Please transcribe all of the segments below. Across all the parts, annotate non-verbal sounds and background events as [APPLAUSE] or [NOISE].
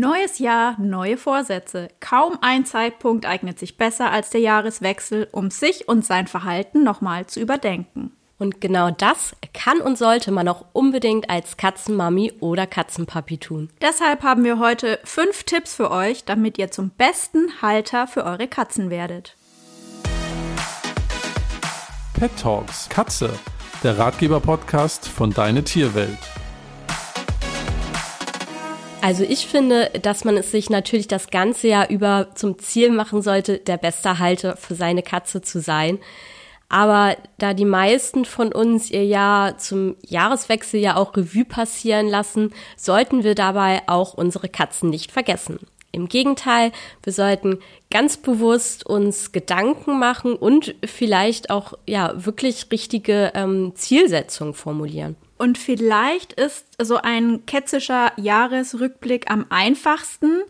Neues Jahr, neue Vorsätze. Kaum ein Zeitpunkt eignet sich besser als der Jahreswechsel, um sich und sein Verhalten nochmal zu überdenken. Und genau das kann und sollte man auch unbedingt als Katzenmami oder Katzenpapi tun. Deshalb haben wir heute fünf Tipps für euch, damit ihr zum besten Halter für eure Katzen werdet. Pet Talks Katze, der Ratgeber-Podcast von Deine Tierwelt. Also ich finde, dass man es sich natürlich das ganze Jahr über zum Ziel machen sollte, der beste Halter für seine Katze zu sein. Aber da die meisten von uns ihr Jahr zum Jahreswechsel ja auch Revue passieren lassen, sollten wir dabei auch unsere Katzen nicht vergessen. Im Gegenteil, wir sollten ganz bewusst uns Gedanken machen und vielleicht auch ja wirklich richtige ähm, Zielsetzungen formulieren. Und vielleicht ist so ein ketzischer Jahresrückblick am einfachsten,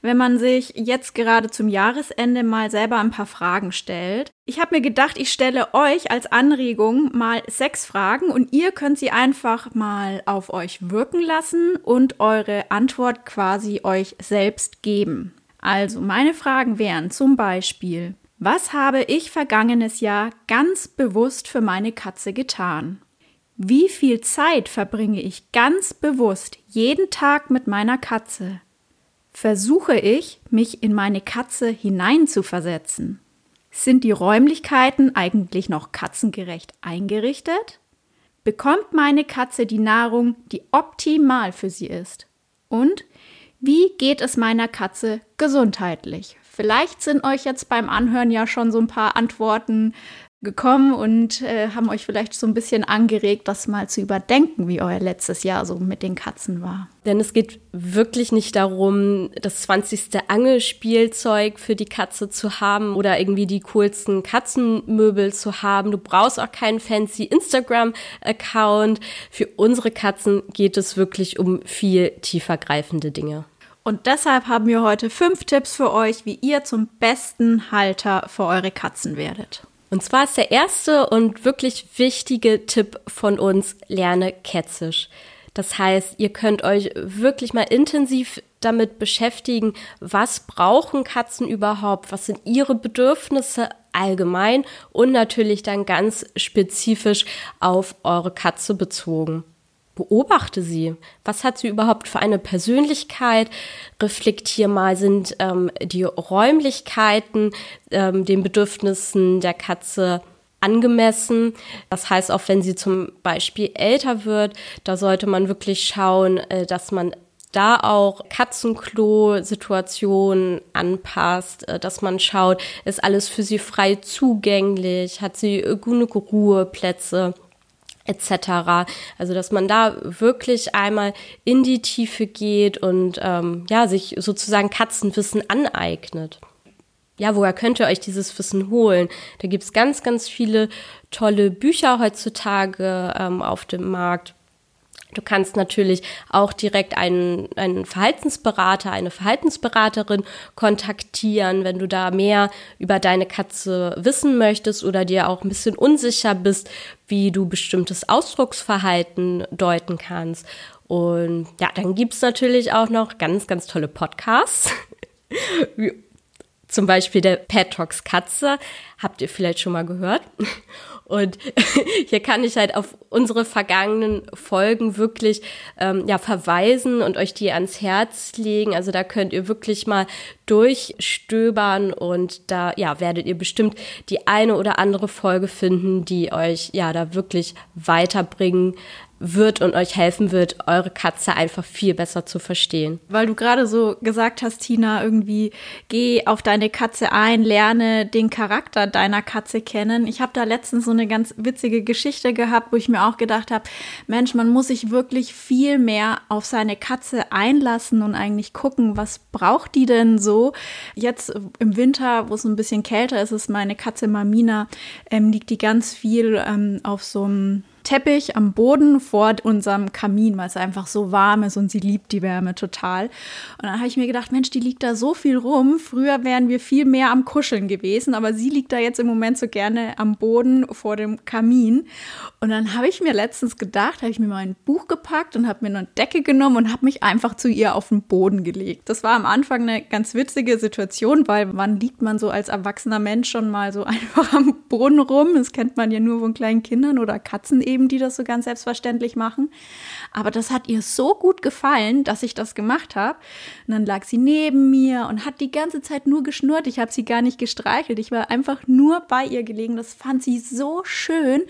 wenn man sich jetzt gerade zum Jahresende mal selber ein paar Fragen stellt. Ich habe mir gedacht, ich stelle euch als Anregung mal sechs Fragen und ihr könnt sie einfach mal auf euch wirken lassen und eure Antwort quasi euch selbst geben. Also meine Fragen wären zum Beispiel, was habe ich vergangenes Jahr ganz bewusst für meine Katze getan? Wie viel Zeit verbringe ich ganz bewusst jeden Tag mit meiner Katze? Versuche ich, mich in meine Katze hineinzuversetzen? Sind die Räumlichkeiten eigentlich noch katzengerecht eingerichtet? Bekommt meine Katze die Nahrung, die optimal für sie ist? Und wie geht es meiner Katze gesundheitlich? Vielleicht sind euch jetzt beim Anhören ja schon so ein paar Antworten gekommen und äh, haben euch vielleicht so ein bisschen angeregt, das mal zu überdenken, wie euer letztes Jahr so mit den Katzen war. Denn es geht wirklich nicht darum, das 20. Angelspielzeug für die Katze zu haben oder irgendwie die coolsten Katzenmöbel zu haben. Du brauchst auch keinen fancy Instagram-Account. Für unsere Katzen geht es wirklich um viel tiefer greifende Dinge. Und deshalb haben wir heute fünf Tipps für euch, wie ihr zum besten Halter für eure Katzen werdet. Und zwar ist der erste und wirklich wichtige Tipp von uns, lerne Kätzisch. Das heißt, ihr könnt euch wirklich mal intensiv damit beschäftigen, was brauchen Katzen überhaupt, was sind ihre Bedürfnisse allgemein und natürlich dann ganz spezifisch auf eure Katze bezogen beobachte sie. Was hat sie überhaupt für eine Persönlichkeit? Reflektier mal, sind ähm, die Räumlichkeiten ähm, den Bedürfnissen der Katze angemessen. Das heißt, auch wenn sie zum Beispiel älter wird, da sollte man wirklich schauen, äh, dass man da auch Katzenklo-Situationen anpasst, äh, dass man schaut, ist alles für sie frei zugänglich, hat sie genug Ruheplätze etc. Also dass man da wirklich einmal in die Tiefe geht und ähm, ja sich sozusagen Katzenwissen aneignet. Ja, woher könnt ihr euch dieses Wissen holen? Da gibt's ganz, ganz viele tolle Bücher heutzutage ähm, auf dem Markt. Du kannst natürlich auch direkt einen, einen Verhaltensberater, eine Verhaltensberaterin kontaktieren, wenn du da mehr über deine Katze wissen möchtest oder dir auch ein bisschen unsicher bist, wie du bestimmtes Ausdrucksverhalten deuten kannst. Und ja, dann gibt's natürlich auch noch ganz, ganz tolle Podcasts. [LAUGHS] Zum Beispiel der Pet Talks Katze. Habt ihr vielleicht schon mal gehört? Und [LAUGHS] hier kann ich halt auf unsere vergangenen Folgen wirklich ähm, ja verweisen und euch die ans Herz legen. Also da könnt ihr wirklich mal durchstöbern und da ja werdet ihr bestimmt die eine oder andere Folge finden, die euch ja da wirklich weiterbringen wird und euch helfen wird, eure Katze einfach viel besser zu verstehen. Weil du gerade so gesagt hast, Tina, irgendwie geh auf deine Katze ein, lerne den Charakter deiner Katze kennen. Ich habe da letztens so eine ganz witzige Geschichte gehabt, wo ich mir auch gedacht habe, Mensch, man muss sich wirklich viel mehr auf seine Katze einlassen und eigentlich gucken, was braucht die denn so? Jetzt im Winter, wo es ein bisschen kälter ist, ist meine Katze Mamina, ähm, liegt die ganz viel ähm, auf so einem Teppich am Boden vor unserem Kamin, weil es einfach so warm ist und sie liebt die Wärme total. Und dann habe ich mir gedacht, Mensch, die liegt da so viel rum. Früher wären wir viel mehr am Kuscheln gewesen, aber sie liegt da jetzt im Moment so gerne am Boden vor dem Kamin. Und dann habe ich mir letztens gedacht, habe ich mir mal ein Buch gepackt und habe mir eine Decke genommen und habe mich einfach zu ihr auf den Boden gelegt. Das war am Anfang eine ganz witzige Situation, weil wann liegt man so als erwachsener Mensch schon mal so [LAUGHS] einfach am Boden rum? Das kennt man ja nur von kleinen Kindern oder Katzen eben die das so ganz selbstverständlich machen. Aber das hat ihr so gut gefallen, dass ich das gemacht habe. Und dann lag sie neben mir und hat die ganze Zeit nur geschnurrt. Ich habe sie gar nicht gestreichelt. Ich war einfach nur bei ihr gelegen. Das fand sie so schön,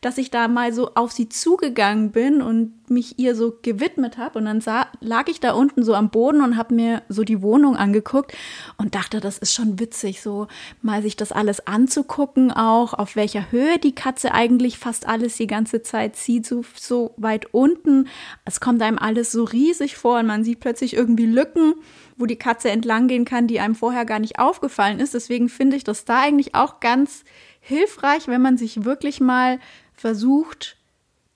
dass ich da mal so auf sie zugegangen bin und mich ihr so gewidmet habe. Und dann sah, lag ich da unten so am Boden und habe mir so die Wohnung angeguckt und dachte, das ist schon witzig, so mal sich das alles anzugucken, auch auf welcher Höhe die Katze eigentlich fast alles die ganze Zeit sieht, so, so weit unten. Es kommt einem alles so riesig vor und man sieht plötzlich irgendwie Lücken, wo die Katze entlang gehen kann, die einem vorher gar nicht aufgefallen ist. Deswegen finde ich das da eigentlich auch ganz hilfreich, wenn man sich wirklich mal versucht,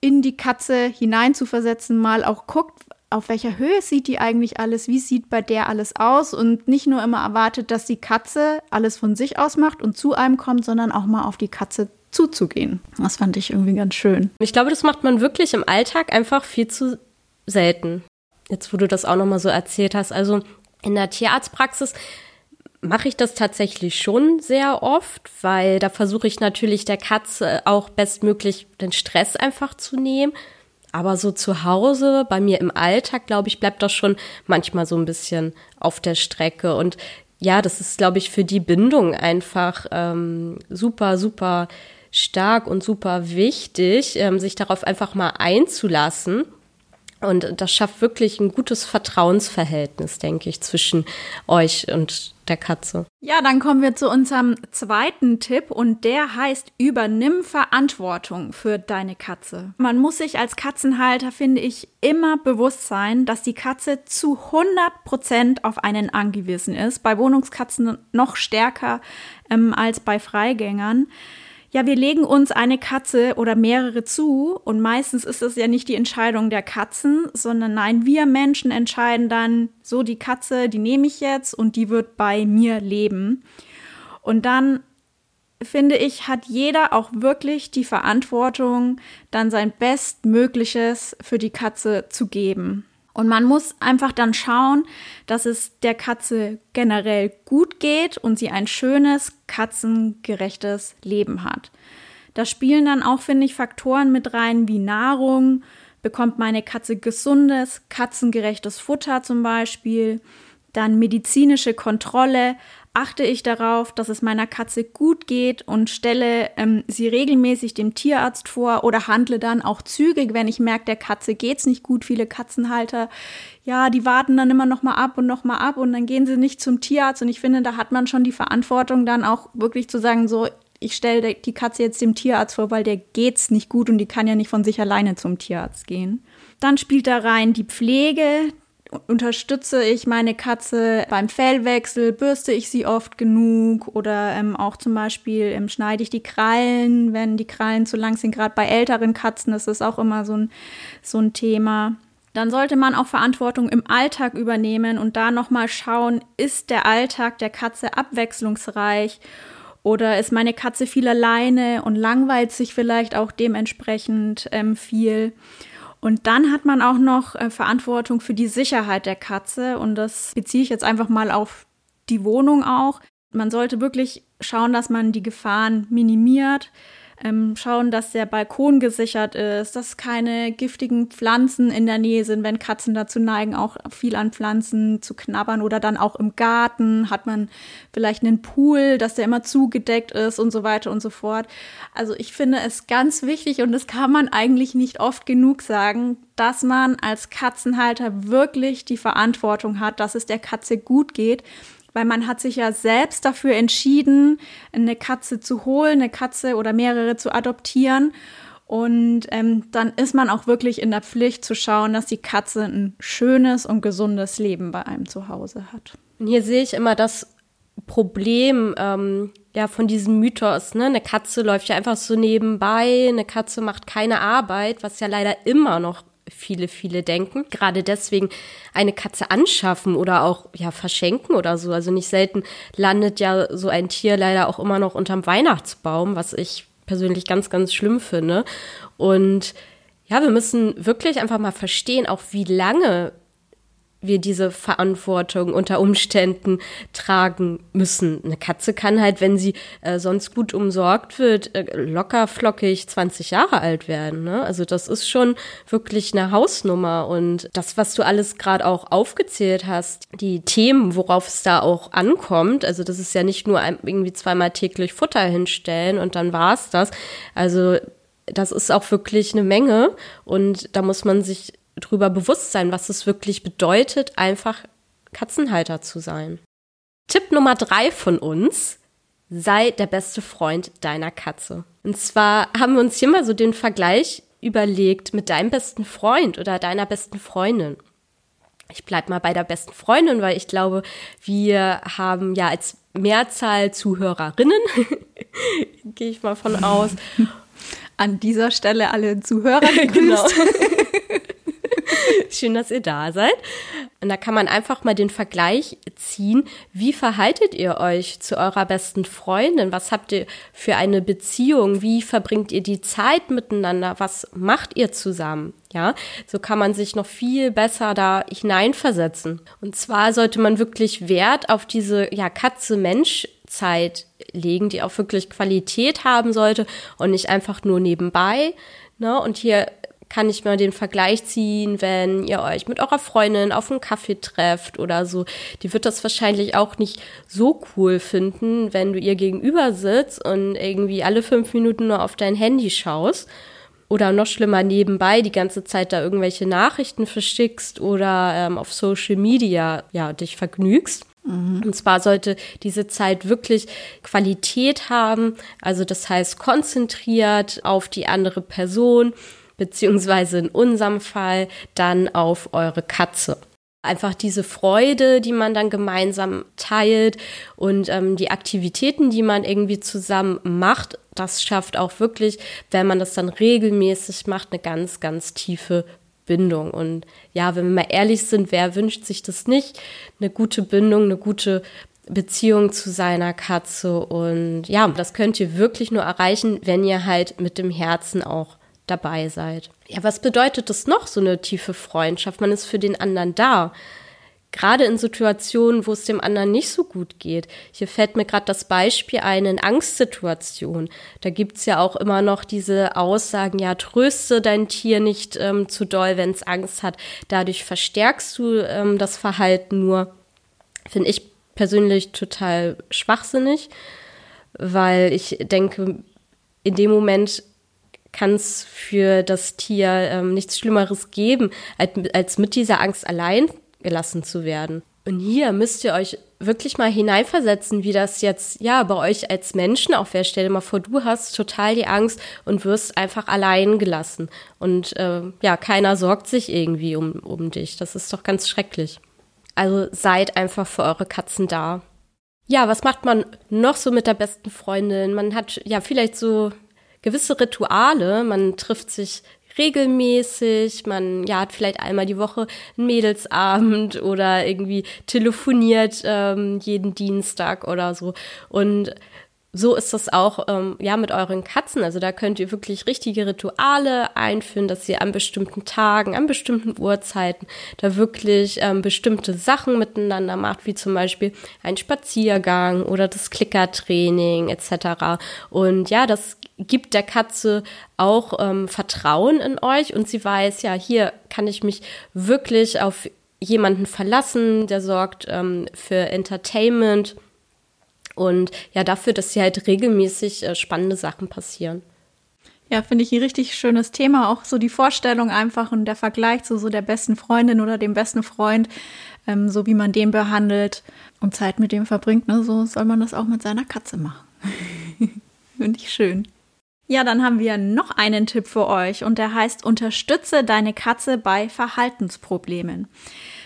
in die Katze hineinzuversetzen, mal auch guckt, auf welcher Höhe sieht die eigentlich alles, wie sieht bei der alles aus und nicht nur immer erwartet, dass die Katze alles von sich aus macht und zu einem kommt, sondern auch mal auf die Katze zuzugehen. Das fand ich irgendwie ganz schön. Ich glaube, das macht man wirklich im Alltag einfach viel zu selten. Jetzt, wo du das auch nochmal so erzählt hast. Also in der Tierarztpraxis mache ich das tatsächlich schon sehr oft, weil da versuche ich natürlich der Katze auch bestmöglich den Stress einfach zu nehmen. Aber so zu Hause, bei mir im Alltag, glaube ich, bleibt das schon manchmal so ein bisschen auf der Strecke. Und ja, das ist, glaube ich, für die Bindung einfach ähm, super, super stark und super wichtig, ähm, sich darauf einfach mal einzulassen. Und das schafft wirklich ein gutes Vertrauensverhältnis, denke ich, zwischen euch und der Katze. Ja, dann kommen wir zu unserem zweiten Tipp und der heißt, übernimm Verantwortung für deine Katze. Man muss sich als Katzenhalter, finde ich, immer bewusst sein, dass die Katze zu 100 Prozent auf einen angewiesen ist. Bei Wohnungskatzen noch stärker ähm, als bei Freigängern ja, wir legen uns eine Katze oder mehrere zu und meistens ist es ja nicht die Entscheidung der Katzen, sondern nein, wir Menschen entscheiden dann, so die Katze, die nehme ich jetzt und die wird bei mir leben. Und dann finde ich, hat jeder auch wirklich die Verantwortung, dann sein Bestmögliches für die Katze zu geben. Und man muss einfach dann schauen, dass es der Katze generell gut geht und sie ein schönes, katzengerechtes Leben hat. Da spielen dann auch, finde ich, Faktoren mit rein wie Nahrung. Bekommt meine Katze gesundes, katzengerechtes Futter zum Beispiel? Dann medizinische Kontrolle achte ich darauf, dass es meiner Katze gut geht und stelle ähm, sie regelmäßig dem Tierarzt vor oder handle dann auch zügig, wenn ich merke, der Katze geht's nicht gut. Viele Katzenhalter, ja, die warten dann immer noch mal ab und noch mal ab und dann gehen sie nicht zum Tierarzt. Und ich finde, da hat man schon die Verantwortung, dann auch wirklich zu sagen, so, ich stelle die Katze jetzt dem Tierarzt vor, weil der geht's nicht gut und die kann ja nicht von sich alleine zum Tierarzt gehen. Dann spielt da rein die Pflege unterstütze ich meine Katze beim Fellwechsel, bürste ich sie oft genug oder ähm, auch zum Beispiel ähm, schneide ich die Krallen, wenn die Krallen zu lang sind. Gerade bei älteren Katzen ist das auch immer so ein, so ein Thema. Dann sollte man auch Verantwortung im Alltag übernehmen und da nochmal schauen, ist der Alltag der Katze abwechslungsreich oder ist meine Katze viel alleine und langweilt sich vielleicht auch dementsprechend ähm, viel. Und dann hat man auch noch äh, Verantwortung für die Sicherheit der Katze. Und das beziehe ich jetzt einfach mal auf die Wohnung auch. Man sollte wirklich schauen, dass man die Gefahren minimiert ähm, schauen, dass der Balkon gesichert ist, dass keine giftigen Pflanzen in der Nähe sind, wenn Katzen dazu neigen, auch viel an Pflanzen zu knabbern oder dann auch im Garten hat man vielleicht einen Pool, dass der immer zugedeckt ist und so weiter und so fort. Also ich finde es ganz wichtig und das kann man eigentlich nicht oft genug sagen, dass man als Katzenhalter wirklich die Verantwortung hat, dass es der Katze gut geht weil man hat sich ja selbst dafür entschieden, eine Katze zu holen, eine Katze oder mehrere zu adoptieren. Und ähm, dann ist man auch wirklich in der Pflicht zu schauen, dass die Katze ein schönes und gesundes Leben bei einem zu Hause hat. Und hier sehe ich immer das Problem, ähm, ja von diesem Mythos, ne? Eine Katze läuft ja einfach so nebenbei, eine Katze macht keine Arbeit, was ja leider immer noch viele, viele denken. Gerade deswegen eine Katze anschaffen oder auch ja verschenken oder so. Also nicht selten landet ja so ein Tier leider auch immer noch unterm Weihnachtsbaum, was ich persönlich ganz, ganz schlimm finde. Und ja, wir müssen wirklich einfach mal verstehen, auch wie lange wir diese Verantwortung unter Umständen tragen müssen. Eine Katze kann halt, wenn sie äh, sonst gut umsorgt wird, äh, locker flockig 20 Jahre alt werden. Ne? Also das ist schon wirklich eine Hausnummer. Und das, was du alles gerade auch aufgezählt hast, die Themen, worauf es da auch ankommt, also das ist ja nicht nur irgendwie zweimal täglich Futter hinstellen und dann war's das. Also das ist auch wirklich eine Menge und da muss man sich drüber bewusst sein, was es wirklich bedeutet, einfach Katzenhalter zu sein. Tipp Nummer drei von uns, sei der beste Freund deiner Katze. Und zwar haben wir uns hier mal so den Vergleich überlegt mit deinem besten Freund oder deiner besten Freundin. Ich bleib mal bei der besten Freundin, weil ich glaube, wir haben ja als Mehrzahl Zuhörerinnen, [LAUGHS] gehe ich mal von aus. An dieser Stelle alle Zuhörer [LAUGHS] genau. [LAUGHS] Schön, dass ihr da seid. Und da kann man einfach mal den Vergleich ziehen. Wie verhaltet ihr euch zu eurer besten Freundin? Was habt ihr für eine Beziehung? Wie verbringt ihr die Zeit miteinander? Was macht ihr zusammen? Ja, so kann man sich noch viel besser da hineinversetzen. Und zwar sollte man wirklich Wert auf diese, ja, Katze-Mensch-Zeit legen, die auch wirklich Qualität haben sollte und nicht einfach nur nebenbei. Ne? Und hier kann ich mal den Vergleich ziehen, wenn ihr euch mit eurer Freundin auf einen Kaffee trefft oder so. Die wird das wahrscheinlich auch nicht so cool finden, wenn du ihr gegenüber sitzt und irgendwie alle fünf Minuten nur auf dein Handy schaust. Oder noch schlimmer nebenbei die ganze Zeit da irgendwelche Nachrichten verschickst oder ähm, auf Social Media ja dich vergnügst. Mhm. Und zwar sollte diese Zeit wirklich Qualität haben, also das heißt konzentriert auf die andere Person beziehungsweise in unserem Fall dann auf eure Katze. Einfach diese Freude, die man dann gemeinsam teilt und ähm, die Aktivitäten, die man irgendwie zusammen macht, das schafft auch wirklich, wenn man das dann regelmäßig macht, eine ganz, ganz tiefe Bindung. Und ja, wenn wir mal ehrlich sind, wer wünscht sich das nicht? Eine gute Bindung, eine gute Beziehung zu seiner Katze. Und ja, das könnt ihr wirklich nur erreichen, wenn ihr halt mit dem Herzen auch dabei seid. Ja, was bedeutet das noch, so eine tiefe Freundschaft? Man ist für den anderen da. Gerade in Situationen, wo es dem anderen nicht so gut geht. Hier fällt mir gerade das Beispiel ein in Angstsituationen. Da gibt's ja auch immer noch diese Aussagen, ja, tröste dein Tier nicht ähm, zu doll, wenn es Angst hat. Dadurch verstärkst du ähm, das Verhalten nur. Finde ich persönlich total schwachsinnig, weil ich denke, in dem Moment kann es für das Tier ähm, nichts Schlimmeres geben, als, als mit dieser Angst allein gelassen zu werden. Und hier müsst ihr euch wirklich mal hineinversetzen, wie das jetzt, ja, bei euch als Menschen auch wäre. Stell dir mal vor, du hast total die Angst und wirst einfach allein gelassen. Und äh, ja, keiner sorgt sich irgendwie um, um dich. Das ist doch ganz schrecklich. Also seid einfach für eure Katzen da. Ja, was macht man noch so mit der besten Freundin? Man hat ja vielleicht so gewisse Rituale. Man trifft sich regelmäßig, man ja hat vielleicht einmal die Woche einen Mädelsabend [LAUGHS] oder irgendwie telefoniert ähm, jeden Dienstag oder so. Und so ist das auch ähm, ja mit euren Katzen. Also da könnt ihr wirklich richtige Rituale einführen, dass ihr an bestimmten Tagen, an bestimmten Uhrzeiten da wirklich ähm, bestimmte Sachen miteinander macht, wie zum Beispiel ein Spaziergang oder das Klickertraining etc. Und ja, das gibt der Katze auch ähm, Vertrauen in euch und sie weiß, ja, hier kann ich mich wirklich auf jemanden verlassen, der sorgt ähm, für Entertainment und ja dafür, dass hier halt regelmäßig äh, spannende Sachen passieren. Ja, finde ich ein richtig schönes Thema. Auch so die Vorstellung einfach und der Vergleich zu so der besten Freundin oder dem besten Freund, ähm, so wie man den behandelt und Zeit mit dem verbringt. Ne? So soll man das auch mit seiner Katze machen. [LAUGHS] finde ich schön. Ja, dann haben wir noch einen Tipp für euch und der heißt, unterstütze deine Katze bei Verhaltensproblemen.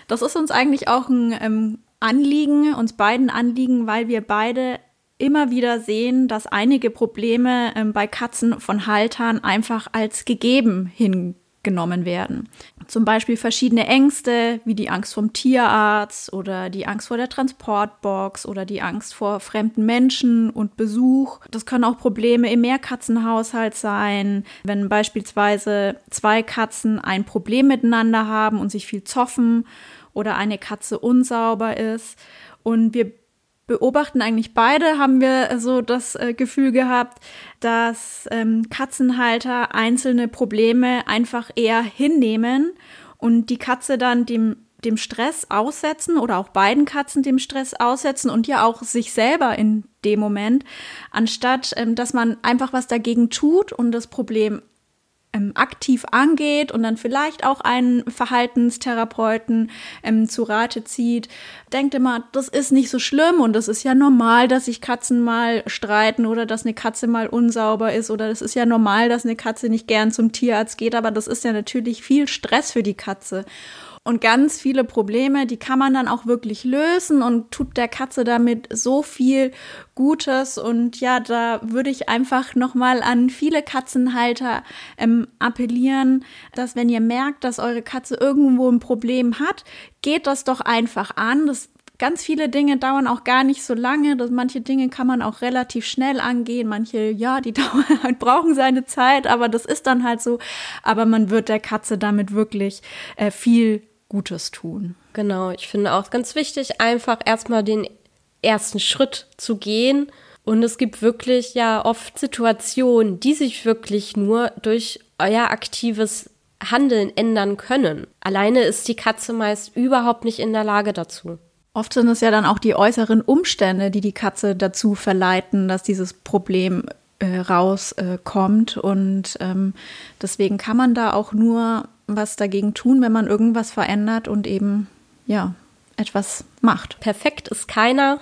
Das ist uns eigentlich auch ein ähm, Anliegen, uns beiden Anliegen, weil wir beide immer wieder sehen, dass einige Probleme ähm, bei Katzen von Haltern einfach als gegeben hin genommen werden. Zum Beispiel verschiedene Ängste, wie die Angst vom Tierarzt oder die Angst vor der Transportbox oder die Angst vor fremden Menschen und Besuch. Das können auch Probleme im Mehrkatzenhaushalt sein, wenn beispielsweise zwei Katzen ein Problem miteinander haben und sich viel zoffen oder eine Katze unsauber ist. Und wir beobachten eigentlich beide, haben wir so das äh, Gefühl gehabt, dass ähm, Katzenhalter einzelne Probleme einfach eher hinnehmen und die Katze dann dem dem Stress aussetzen oder auch beiden Katzen dem Stress aussetzen und ja auch sich selber in dem Moment, anstatt ähm, dass man einfach was dagegen tut und das Problem ähm, aktiv angeht und dann vielleicht auch einen Verhaltenstherapeuten ähm, zu Rate zieht, denkt immer, das ist nicht so schlimm und das ist ja normal, dass sich Katzen mal streiten oder dass eine Katze mal unsauber ist oder das ist ja normal, dass eine Katze nicht gern zum Tierarzt geht, aber das ist ja natürlich viel Stress für die Katze und ganz viele Probleme, die kann man dann auch wirklich lösen und tut der Katze damit so viel Gutes. Und ja, da würde ich einfach nochmal an viele Katzenhalter ähm, appellieren, dass wenn ihr merkt, dass eure Katze irgendwo ein Problem hat, geht das doch einfach an. Das ganz viele Dinge dauern auch gar nicht so lange. Das, manche Dinge kann man auch relativ schnell angehen. Manche, ja, die [LAUGHS] dauern halt, brauchen seine Zeit, aber das ist dann halt so. Aber man wird der Katze damit wirklich äh, viel Gutes tun. Genau, ich finde auch ganz wichtig, einfach erstmal den ersten Schritt zu gehen. Und es gibt wirklich ja oft Situationen, die sich wirklich nur durch euer aktives Handeln ändern können. Alleine ist die Katze meist überhaupt nicht in der Lage dazu. Oft sind es ja dann auch die äußeren Umstände, die die Katze dazu verleiten, dass dieses Problem äh, rauskommt. Äh, und ähm, deswegen kann man da auch nur was dagegen tun, wenn man irgendwas verändert und eben, ja, etwas macht. Perfekt ist keiner.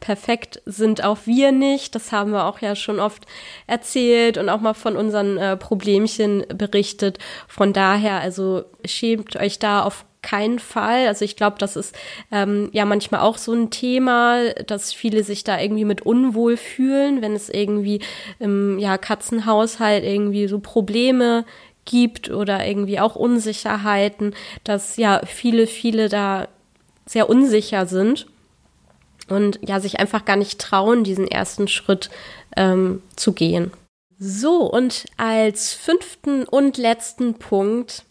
Perfekt sind auch wir nicht. Das haben wir auch ja schon oft erzählt und auch mal von unseren äh, Problemchen berichtet. Von daher, also schämt euch da auf keinen Fall. Also ich glaube, das ist ähm, ja manchmal auch so ein Thema, dass viele sich da irgendwie mit unwohl fühlen, wenn es irgendwie im ja, Katzenhaushalt irgendwie so Probleme gibt oder irgendwie auch Unsicherheiten, dass ja viele, viele da sehr unsicher sind und ja sich einfach gar nicht trauen, diesen ersten Schritt ähm, zu gehen. So, und als fünften und letzten Punkt,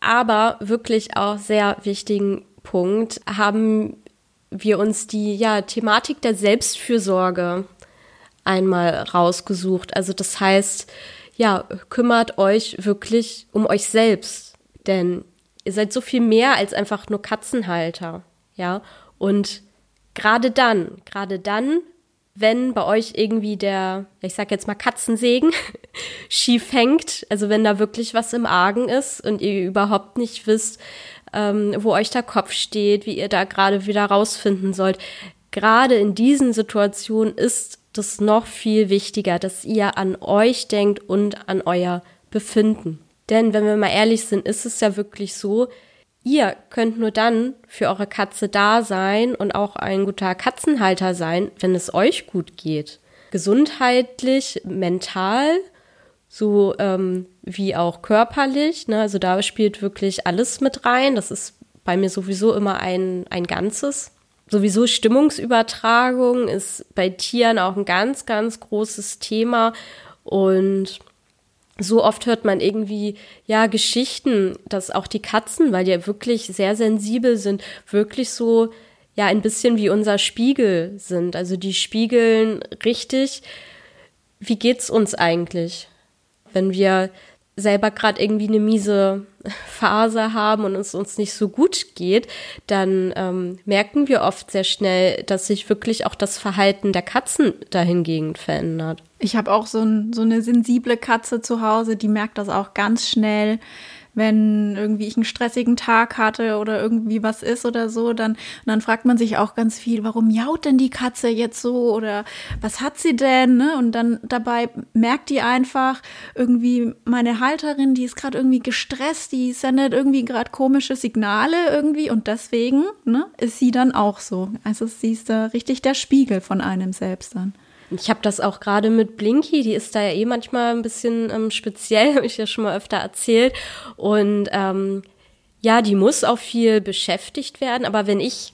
aber wirklich auch sehr wichtigen Punkt, haben wir uns die ja, Thematik der Selbstfürsorge einmal rausgesucht. Also das heißt, ja, kümmert euch wirklich um euch selbst. Denn ihr seid so viel mehr als einfach nur Katzenhalter. Ja, und gerade dann, gerade dann, wenn bei euch irgendwie der, ich sag jetzt mal Katzensegen [LAUGHS] schief hängt, also wenn da wirklich was im Argen ist und ihr überhaupt nicht wisst, ähm, wo euch der Kopf steht, wie ihr da gerade wieder rausfinden sollt. Gerade in diesen Situationen ist das noch viel wichtiger, dass ihr an euch denkt und an euer Befinden. Denn wenn wir mal ehrlich sind, ist es ja wirklich so, ihr könnt nur dann für eure Katze da sein und auch ein guter Katzenhalter sein, wenn es euch gut geht. Gesundheitlich, mental, so ähm, wie auch körperlich. Ne? Also da spielt wirklich alles mit rein. Das ist bei mir sowieso immer ein, ein Ganzes. Sowieso Stimmungsübertragung ist bei Tieren auch ein ganz, ganz großes Thema und so oft hört man irgendwie ja Geschichten, dass auch die Katzen, weil die ja wirklich sehr sensibel sind, wirklich so ja ein bisschen wie unser Spiegel sind. Also die spiegeln richtig, wie geht's uns eigentlich, wenn wir selber gerade irgendwie eine miese Phase haben und es uns nicht so gut geht, dann ähm, merken wir oft sehr schnell, dass sich wirklich auch das Verhalten der Katzen dahingegen verändert. Ich habe auch so, ein, so eine sensible Katze zu Hause, die merkt das auch ganz schnell wenn irgendwie ich einen stressigen Tag hatte oder irgendwie was ist oder so, dann, dann fragt man sich auch ganz viel, warum jaut denn die Katze jetzt so oder was hat sie denn? Ne? Und dann dabei merkt die einfach irgendwie, meine Halterin, die ist gerade irgendwie gestresst, die sendet irgendwie gerade komische Signale irgendwie und deswegen ne, ist sie dann auch so. Also sie ist da richtig der Spiegel von einem selbst dann. Ich habe das auch gerade mit Blinky, die ist da ja eh manchmal ein bisschen ähm, speziell, [LAUGHS] habe ich ja schon mal öfter erzählt. Und ähm, ja, die muss auch viel beschäftigt werden, aber wenn ich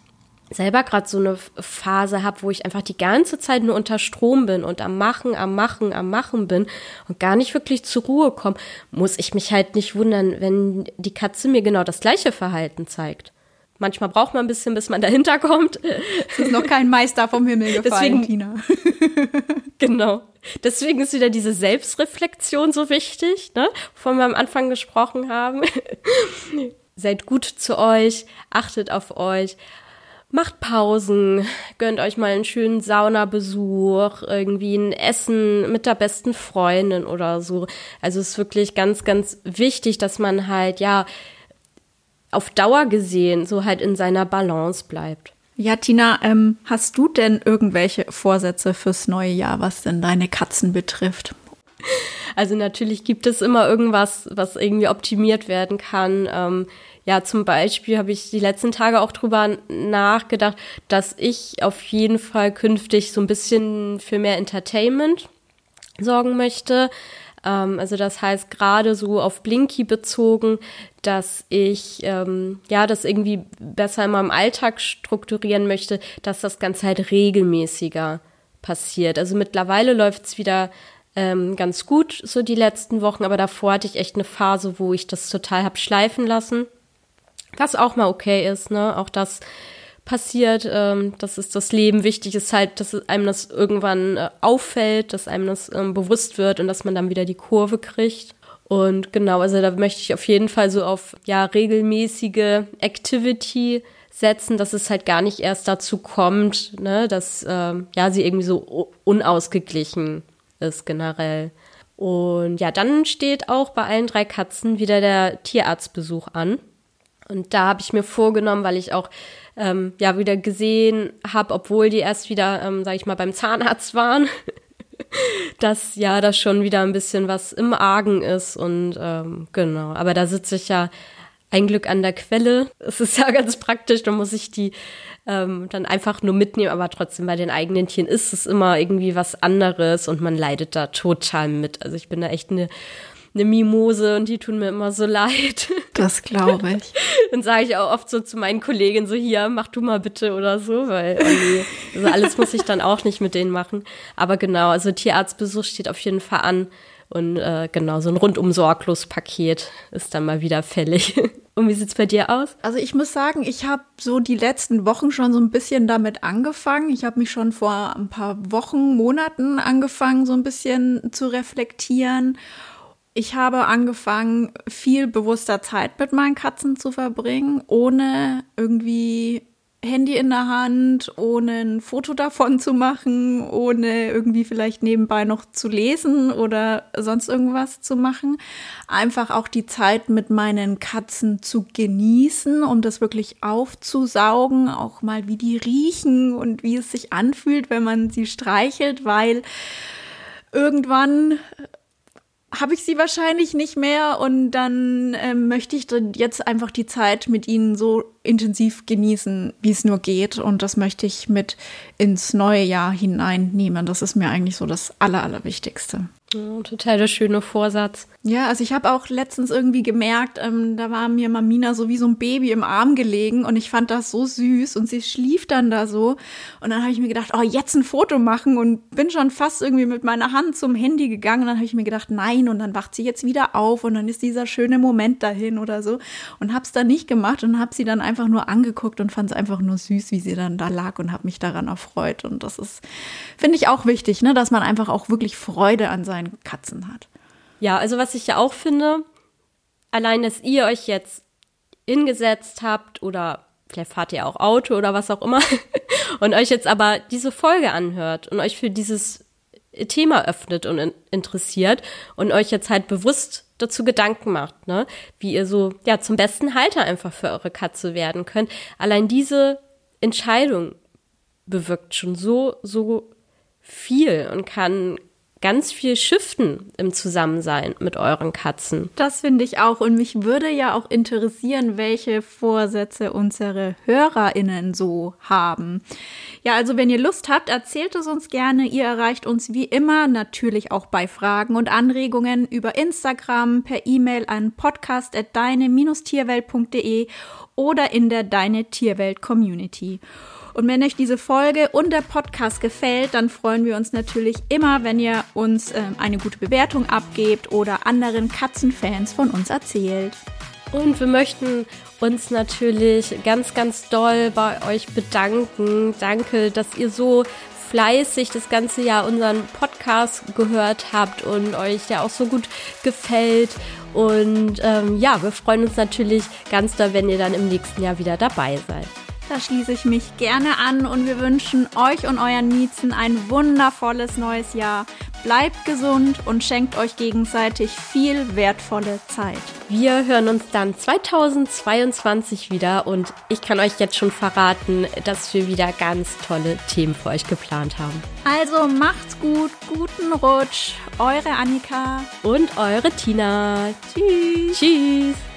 selber gerade so eine Phase habe, wo ich einfach die ganze Zeit nur unter Strom bin und am Machen, am Machen, am Machen bin und gar nicht wirklich zur Ruhe komme, muss ich mich halt nicht wundern, wenn die Katze mir genau das gleiche Verhalten zeigt. Manchmal braucht man ein bisschen, bis man [LAUGHS] dahinter kommt. Es ist noch kein Meister vom Himmel gefallen, Deswegen, Tina. [LAUGHS] genau. Deswegen ist wieder diese Selbstreflexion so wichtig, ne? wovon wir am Anfang gesprochen haben. [LAUGHS] Seid gut zu euch, achtet auf euch, macht Pausen, gönnt euch mal einen schönen Saunabesuch, irgendwie ein Essen mit der besten Freundin oder so. Also es ist wirklich ganz, ganz wichtig, dass man halt, ja, auf Dauer gesehen so halt in seiner Balance bleibt. Ja, Tina, ähm, hast du denn irgendwelche Vorsätze fürs neue Jahr, was denn deine Katzen betrifft? Also natürlich gibt es immer irgendwas, was irgendwie optimiert werden kann. Ähm, ja, zum Beispiel habe ich die letzten Tage auch drüber nachgedacht, dass ich auf jeden Fall künftig so ein bisschen für mehr Entertainment sorgen möchte. Ähm, also das heißt gerade so auf Blinky bezogen, dass ich ähm, ja das irgendwie besser in meinem Alltag strukturieren möchte, dass das Ganze halt regelmäßiger passiert. Also mittlerweile läuft es wieder ähm, ganz gut so die letzten Wochen, aber davor hatte ich echt eine Phase, wo ich das total hab schleifen lassen. Was auch mal okay ist, ne? Auch das passiert, ähm, das ist das Leben. Wichtig ist halt, dass einem das irgendwann äh, auffällt, dass einem das ähm, bewusst wird und dass man dann wieder die Kurve kriegt. Und genau, also da möchte ich auf jeden Fall so auf ja regelmäßige Activity setzen, dass es halt gar nicht erst dazu kommt, ne, dass äh, ja sie irgendwie so unausgeglichen ist generell. Und ja, dann steht auch bei allen drei Katzen wieder der Tierarztbesuch an. Und da habe ich mir vorgenommen, weil ich auch ähm, ja wieder gesehen habe, obwohl die erst wieder, ähm, sage ich mal, beim Zahnarzt waren, [LAUGHS] dass ja da schon wieder ein bisschen was im Argen ist und ähm, genau. Aber da sitze ich ja ein Glück an der Quelle. [LAUGHS] Es ist ja ganz praktisch, da muss ich die ähm, dann einfach nur mitnehmen, aber trotzdem bei den eigenen Tieren ist es immer irgendwie was anderes und man leidet da total mit. Also ich bin da echt eine eine Mimose und die tun mir immer so [LAUGHS] leid. Das glaube ich. Dann sage ich auch oft so zu meinen Kolleginnen so, hier, mach du mal bitte oder so, weil irgendwie, also alles muss ich dann auch nicht mit denen machen. Aber genau, also Tierarztbesuch steht auf jeden Fall an. Und äh, genau, so ein rundum sorglos Paket ist dann mal wieder fällig. [LAUGHS] Und wie sieht's bei dir aus? Also ich muss sagen, ich habe so die letzten Wochen schon so ein bisschen damit angefangen. Ich habe mich schon vor ein paar Wochen, Monaten angefangen, so ein bisschen zu reflektieren ich habe angefangen, viel bewusster Zeit mit meinen Katzen zu verbringen, ohne irgendwie Handy in der Hand, ohne ein Foto davon zu machen, ohne irgendwie vielleicht nebenbei noch zu lesen oder sonst irgendwas zu machen. Einfach auch die Zeit mit meinen Katzen zu genießen, um das wirklich aufzusaugen, auch mal wie die riechen und wie es sich anfühlt, wenn man sie streichelt, weil irgendwann habe ich sie wahrscheinlich nicht mehr und dann ähm, möchte ich dann jetzt einfach die Zeit mit ihnen so intensiv genießen, wie es nur geht und das möchte ich mit ins neue Jahr hineinnehmen. Das ist mir eigentlich so das Aller, Allerwichtigste. Ja, total der schöne Vorsatz. Ja, also ich habe auch letztens irgendwie gemerkt, ähm, da war mir Mamina so wie so ein Baby im Arm gelegen und ich fand das so süß und sie schlief dann da so. Und dann habe ich mir gedacht, oh, jetzt ein Foto machen und bin schon fast irgendwie mit meiner Hand zum Handy gegangen. Und dann habe ich mir gedacht, nein und dann wacht sie jetzt wieder auf und dann ist dieser schöne Moment dahin oder so. Und habe es dann nicht gemacht und habe sie dann einfach nur angeguckt und fand es einfach nur süß, wie sie dann da lag und habe mich daran erfreut. Und das ist, finde ich auch wichtig, ne, dass man einfach auch wirklich Freude an seinem seinen Katzen hat. Ja, also was ich ja auch finde, allein, dass ihr euch jetzt hingesetzt habt oder vielleicht fahrt ihr auch Auto oder was auch immer [LAUGHS] und euch jetzt aber diese Folge anhört und euch für dieses Thema öffnet und in interessiert und euch jetzt halt bewusst dazu Gedanken macht, ne, wie ihr so ja zum besten Halter einfach für eure Katze werden könnt. Allein diese Entscheidung bewirkt schon so so viel und kann ganz viel shiften im Zusammensein mit euren Katzen. Das finde ich auch. Und mich würde ja auch interessieren, welche Vorsätze unsere HörerInnen so haben. Ja, also wenn ihr Lust habt, erzählt es uns gerne. Ihr erreicht uns wie immer natürlich auch bei Fragen und Anregungen über Instagram, per E-Mail an podcast.deine-tierwelt.de oder in der Deine Tierwelt Community. Und wenn euch diese Folge und der Podcast gefällt, dann freuen wir uns natürlich immer, wenn ihr uns äh, eine gute Bewertung abgebt oder anderen Katzenfans von uns erzählt. Und wir möchten uns natürlich ganz, ganz doll bei euch bedanken. Danke, dass ihr so fleißig das ganze Jahr unseren Podcast gehört habt und euch der auch so gut gefällt. Und ähm, ja, wir freuen uns natürlich ganz doll, wenn ihr dann im nächsten Jahr wieder dabei seid. Da schließe ich mich gerne an und wir wünschen euch und euren Miezen ein wundervolles neues Jahr. Bleibt gesund und schenkt euch gegenseitig viel wertvolle Zeit. Wir hören uns dann 2022 wieder und ich kann euch jetzt schon verraten, dass wir wieder ganz tolle Themen für euch geplant haben. Also macht's gut, guten Rutsch. Eure Annika und eure Tina. Tschüss. Tschüss.